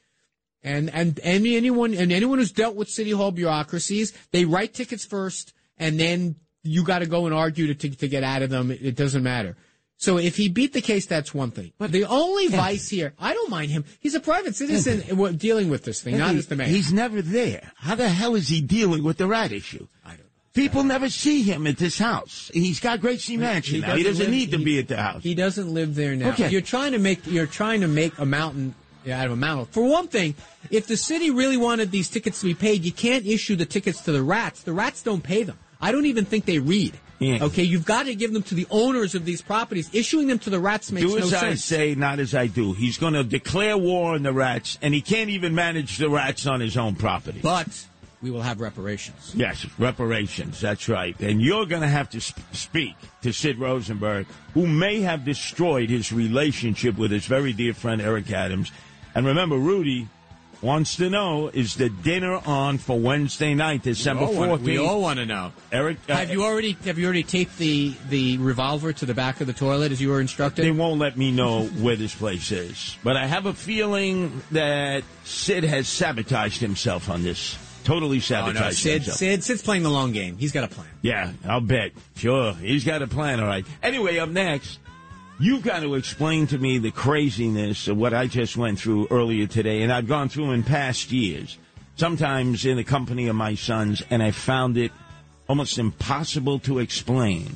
And and and anyone and anyone who's dealt with city hall bureaucracies, they write tickets first, and then you got to go and argue to, to to get out of them. It doesn't matter. So if he beat the case, that's one thing. But the only vice here, I don't mind him. He's a private citizen dealing with this thing, not He- as the mayor. He's never there. How the hell is he dealing with the rat issue? I don't know. People never see him at this house. He's got Gracie Mansion now. He doesn't live- need to he- be at the house. He doesn't live there now. Okay. You're trying to make you're trying to make a mountain out of a mountain. For one thing, if the city really wanted these tickets to be paid, you can't issue the tickets to the rats. The rats don't pay them. I don't even think they read. Yeah. Okay, you've got to give them to the owners of these properties. Issuing them to the rats makes do no as I sense. say, not as I do. He's going to declare war on the rats, and he can't even manage the rats on his own property. But we will have reparations. Yes, reparations. That's right. And you're going to have to sp- speak to Sid Rosenberg, who may have destroyed his relationship with his very dear friend Eric Adams. And remember, Rudy wants to know: Is the dinner on for Wednesday night, December We all wanna- we all want to know. Eric, uh, Have you already have you already taped the the revolver to the back of the toilet as you were instructed? They won't let me know where this place is. But I have a feeling that Sid has sabotaged himself on this. Totally Oh sabotaged no, Sid, himself. Sid, Sid's playing the long game. He's got a plan. Yeah, I'll bet. Sure. He's got a plan, all right. Anyway, up next, you've got to explain to me the craziness of what I just went through earlier today, and I've gone through in past years, sometimes in the company of my sons, and I found it almost impossible to explain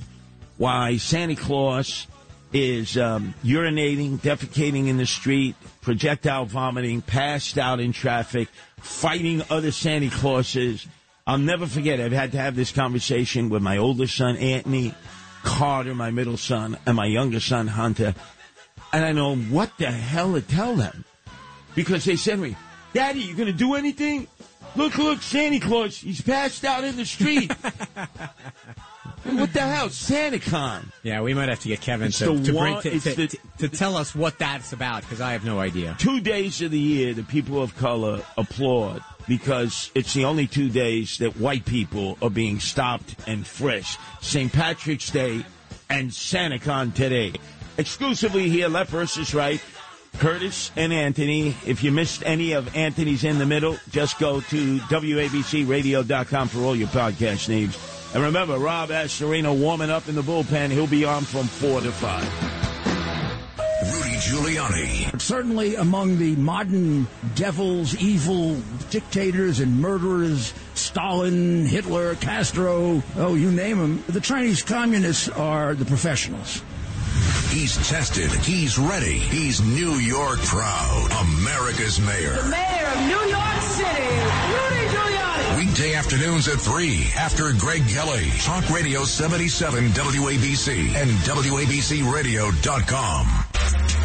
why Santa Claus is um, urinating, defecating in the street, projectile vomiting, passed out in traffic, fighting other Santa Clauses. I'll never forget. I've had to have this conversation with my oldest son, Anthony, Carter, my middle son, and my younger son, Hunter. And I know what the hell to tell them. Because they said to me, Daddy, you going to do anything? Look, look, Santa Claus, he's passed out in the street. *laughs* what the hell? SantaCon. Yeah, we might have to get Kevin It's to, to, one- bring, to, the- to tell us what that's about because I have no idea. two days of the year the people of color applaud because it's the only two days that white people are being stopped and frisked. St. Patrick's Day and SantaCon today. Exclusively here, left versus right. Curtis and Anthony. If you missed any of Anthony's in the middle, just go to WABCRadio.com for all your podcast needs. And remember, Rob Astorino warming up in the bullpen. He'll be on from 4 to 5. Rudy Giuliani. Certainly among the modern devils, evil dictators and murderers, Stalin, Hitler, Castro, oh, you name them, the Chinese communists are the professionals. He's tested. He's ready. He's New York proud. America's mayor. The mayor of New York City, Rudy Giuliani. Weekday afternoons at 3 after Greg Kelly. Talk Radio 77 WABC and WABCRadio.com.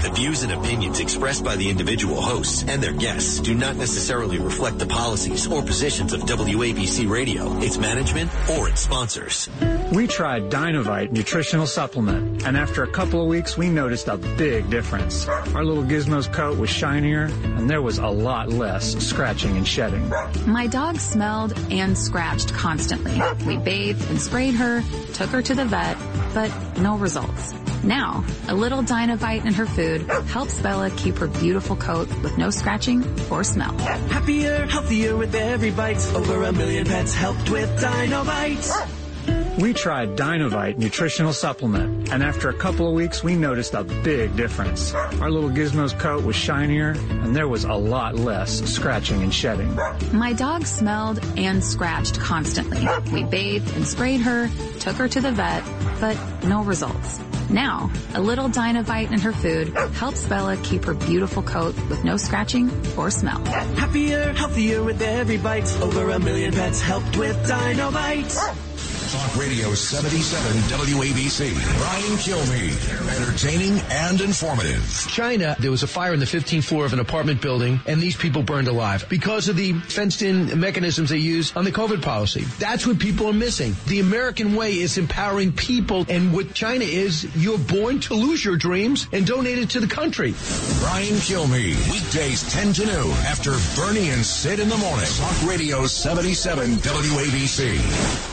The views and opinions expressed by the individual hosts and their guests do not necessarily reflect the policies or positions of WABC Radio, its management, or its sponsors. We tried Dinovite nutritional supplement, and after a couple of weeks, we noticed a big difference. Our little Gizmo's coat was shinier, and there was a lot less scratching and shedding. My dog smelled and scratched constantly. We bathed and sprayed her, took her to the vet, but no results. Now, a little Dinovite in her food helps Bella keep her beautiful coat with no scratching or smell. Happier, healthier with every bite. Over a million pets helped with Dinovite. We tried Dinovite nutritional supplement, and after a couple of weeks, we noticed a big difference. Our little Gizmo's coat was shinier, and there was a lot less scratching and shedding. My dog smelled and scratched constantly. We bathed and sprayed her, took her to the vet, but no results. Now, a little Dinovite in her food helps Bella keep her beautiful coat with no scratching or smell. Happier, healthier with every bite. Over a million pets helped with Dinovite. Talk Radio 77 WABC. Brian Kilmeade. Entertaining and informative. China, there was a fire in the 15th floor of an apartment building, and these people burned alive because of the fenced-in mechanisms they use on the COVID policy. That's what people are missing. The American way is empowering people, and what China is, you're born to lose your dreams and donate it to the country. Brian Kilmeade. Weekdays 10 to noon after Bernie and Sid in the morning. Talk Radio 77 WABC.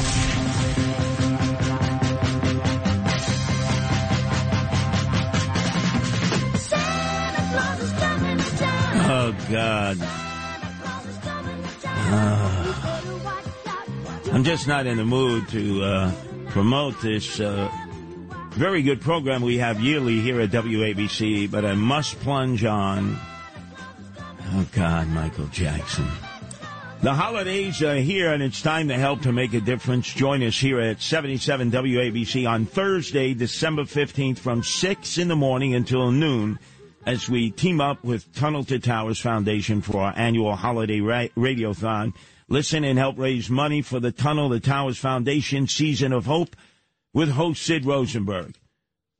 God. Uh, I'm just not in the mood to uh, promote this uh, very good program we have yearly here at WABC, but I must plunge on. Oh, God, Michael Jackson. The holidays are here, and it's time to help to make a difference. Join us here at 77 WABC on Thursday, December 15th from 6 in the morning until noon as we team up with Tunnel to Towers Foundation for our annual holiday ra- radiothon. Listen and help raise money for the Tunnel to Towers Foundation Season of Hope with host Sid Rosenberg.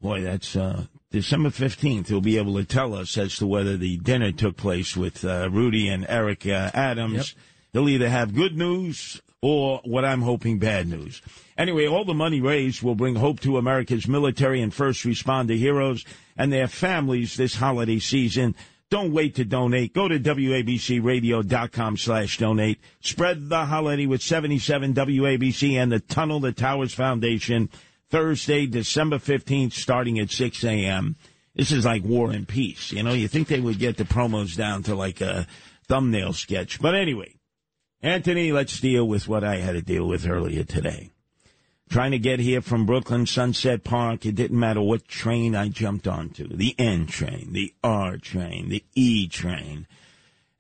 Boy, that's uh, December 15th. He'll be able to tell us as to whether the dinner took place with uh, Rudy and Eric uh, Adams. Yep. He'll either have good news or what I'm hoping bad news. Anyway, all the money raised will bring hope to America's military and first responder heroes and their families this holiday season. Don't wait to donate. Go to WABCRadio.com slash donate. Spread the holiday with 77 WABC and the Tunnel the Towers Foundation Thursday, December 15th, starting at 6 a.m. This is like War and Peace. You know, you think they would get the promos down to like a thumbnail sketch. But anyway, Anthony, let's deal with what I had to deal with earlier today. Trying to get here from Brooklyn Sunset Park, it didn't matter what train I jumped onto the N train, the R train, the E train.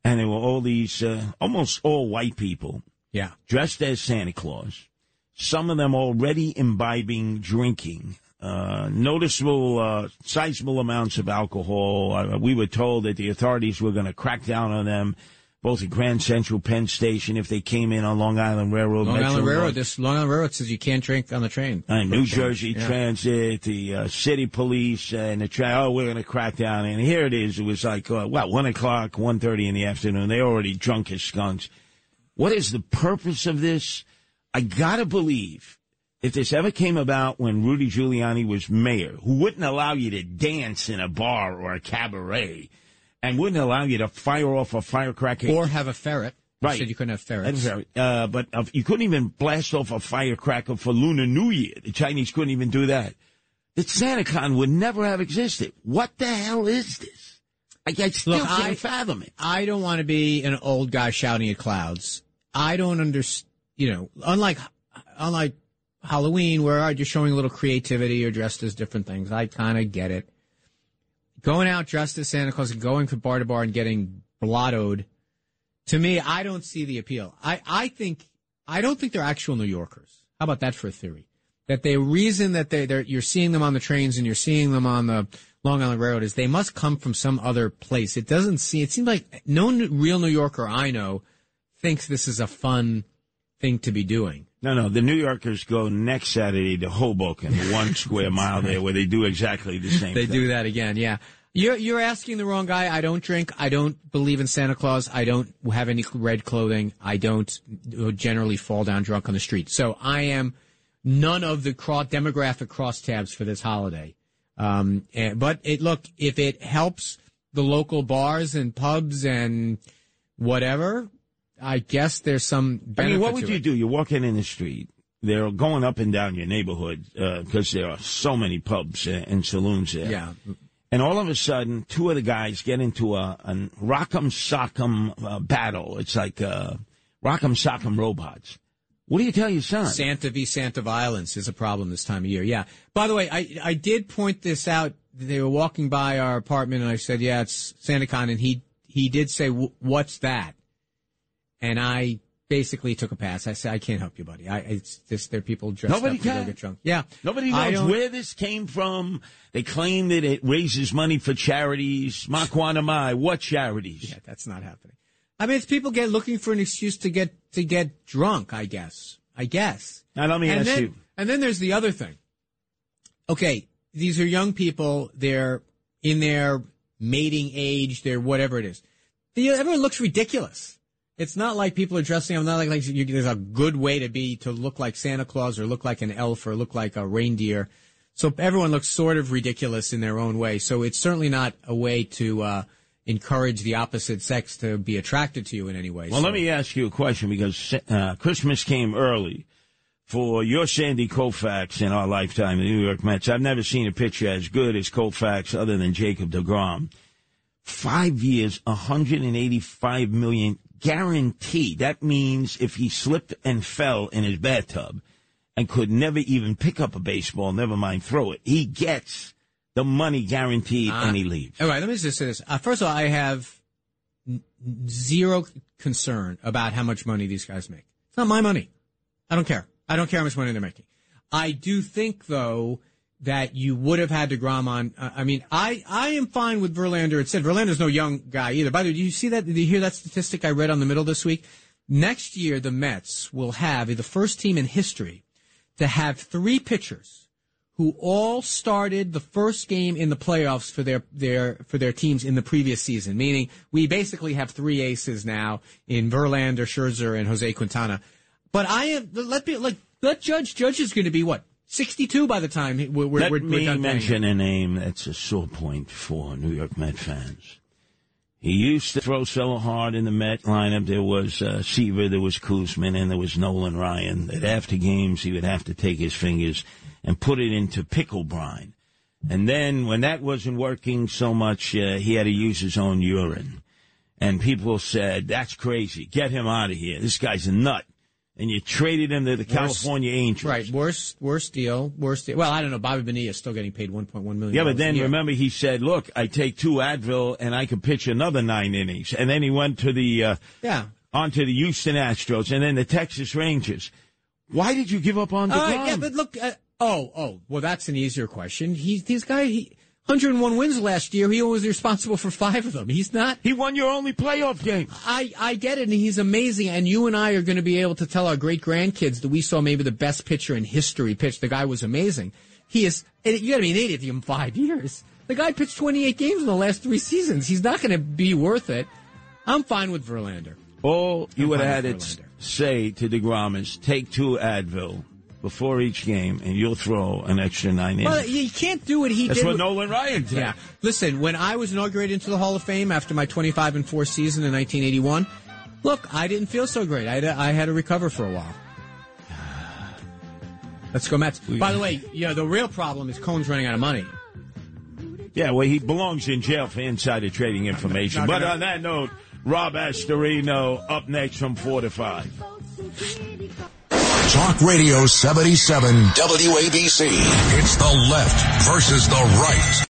And there were all these, uh, almost all white people Yeah. dressed as Santa Claus. Some of them already imbibing drinking. Uh, noticeable, uh, sizable amounts of alcohol. Uh, we were told that the authorities were going to crack down on them, both at Grand Central Penn Station if they came in on Long Island Railroad. Long Metro Island North. Railroad. This Long Island Railroad says you can't drink on the train. Uh, New Jersey Yeah. Transit, the uh, city police, and the tra- oh, we're going to crack down. And here it is. It was like uh, what one o'clock, one thirty in the afternoon. They already drunk as skunks. What is the purpose of this? I gotta believe if this ever came about when Rudy Giuliani was mayor, who wouldn't allow you to dance in a bar or a cabaret, and wouldn't allow you to fire off a firecracker Or have a ferret. You Right. said you couldn't have ferrets. that's very, uh, but uh, you couldn't even blast off a firecracker for Lunar New Year. The Chinese couldn't even do that. The SantaCon would never have existed. What the hell is this? I, I still Look, can't I- fathom it. I don't want to be an old guy shouting at clouds. I don't understand, you know, unlike, unlike Halloween where you're showing a little creativity, you're dressed as different things. I kind of get it. Going out dressed as Santa Claus and going from bar to bar and getting blottoed, to me, I don't see the appeal. I, I think, I don't think they're actual New Yorkers. How about that for a theory? That the reason that they, they're, you're seeing them on the trains and you're seeing them on the Long Island Railroad is they must come from some other place. It doesn't seem, it seems like no real New Yorker I know thinks this is a fun thing to be doing. No, no, the New Yorkers go next Saturday to Hoboken, *laughs* one square mile there, where they do exactly the same *laughs* They thing. do that again, yeah. You're you're asking the wrong guy. I don't drink. I don't believe in Santa Claus. I don't have any red clothing. I don't generally fall down drunk on the street. So I am none of the cross, demographic crosstabs for this holiday. Um, and, but it look if it helps the local bars and pubs and whatever, I guess there's some. I mean, what would you it. do? You're walking in the street. They're going up and down your neighborhood because there are so many pubs uh, and saloons there. Yeah. And all of a sudden, two of the guys get into a, a rock'em sock'em uh, battle. It's like uh, rock'em sock'em robots. What do you tell your son? Santa v. Santa violence is a problem this time of year. Yeah. By the way, I I did point this out. They were walking by our apartment, and I said, "Yeah, it's SantaCon," and he he did say, "What's that?" And I basically took a pass. I said, "I can't help you, buddy. I it's just they're people dressed Nobody up can. get drunk." Yeah. Nobody knows where this came from. They claim that it raises money for charities. Makwanamai, *laughs* what charities? Yeah, that's not happening. I mean, it's people get looking for an excuse to get to get drunk. I guess. I guess. Now let me and ask then, you. And then there's the other thing. Okay, these are young people. They're in their mating age. They're whatever it is. Everyone looks ridiculous. It's not like people are dressing up. Not like, like you, there's a good way to be to look like Santa Claus or look like an elf or look like a reindeer. So everyone looks sort of ridiculous in their own way. So it's certainly not a way to uh, encourage the opposite sex to be attracted to you in any way. Well, So- let me ask you a question because uh, Christmas came early for your Sandy Koufax in our lifetime, the New York Mets. I've never seen a pitcher as good as Koufax other than Jacob DeGrom. Five years, 185 million guaranteed. That means if he slipped and fell in his bathtub and could never even pick up a baseball, never mind throw it, he gets the money guaranteed and he leaves. All right, let me just say this. Uh, first of all, I have n- zero concern about how much money these guys make. It's not my money. I don't care. I don't care how much money they're making. I do think, though, that you would have had DeGrom on. Uh, I mean, I, I am fine with Verlander. It said Verlander's no young guy either. By the way, do you see that? Did you hear that statistic I read on the middle this week? Next year, the Mets will have the first team in history to have three pitchers who all started the first game in the playoffs for their, their for their teams in the previous season. Meaning, we basically have three aces now in Verlander, Scherzer, and Jose Quintana. But I am let me like let Judge Judge is going to be what sixty two by the time he- we're, we're, Let we're, me done mention him. a name that's a sore point for New York Met fans. He used to throw so hard in the Met lineup. There was uh, Seaver, there was Koosman, and there was Nolan Ryan. That after games, he would have to take his fingers and put it into pickle brine. And then when that wasn't working so much, uh, he had to use his own urine. And people said, that's crazy. Get him out of here. This guy's a nut. And you traded him to the California Angels. Right, worst worst deal, worst deal. Well, I don't know. Bobby Bonilla is still getting paid one point one million. Yeah, but then remember he said, "Look, I take two Advil and I can pitch another nine innings." And then he went to the uh, yeah onto the Houston Astros and then the Texas Rangers. Why did you give up on Uh, DeGrom? yeah, but look. Uh, oh, oh. Well, that's an easier question. He, this guy, he, 101 wins last year. He was responsible for five of them. He's not. He won your only playoff game. I, I get it, and he's amazing. And you and I are going to be able to tell our great grandkids that we saw maybe the best pitcher in history pitch. The guy was amazing. He is. You got to be an idiot to give him five years. The guy pitched 28 games in the last three seasons. He's not going to be worth it. I'm fine with Verlander. All you I'm would have had with it say to DeGrom is take two Advil before each game and you'll throw an extra nine innings. Well, you can't do what he That's did. what with- Nolan Ryan did. Yeah. Listen, when I was inaugurated into the Hall of Fame after my 25 and 4 season in 1981, look, I didn't feel so great. I had to, I had to recover for a while. *sighs* Let's go Mets. By the way, you know, the real problem is Cohen's running out of money. Yeah, well, he belongs in jail for insider trading information. *laughs* But on that note, Rob Astorino up next from 4 to 5. Talk Radio 77 WABC. It's the left versus the right.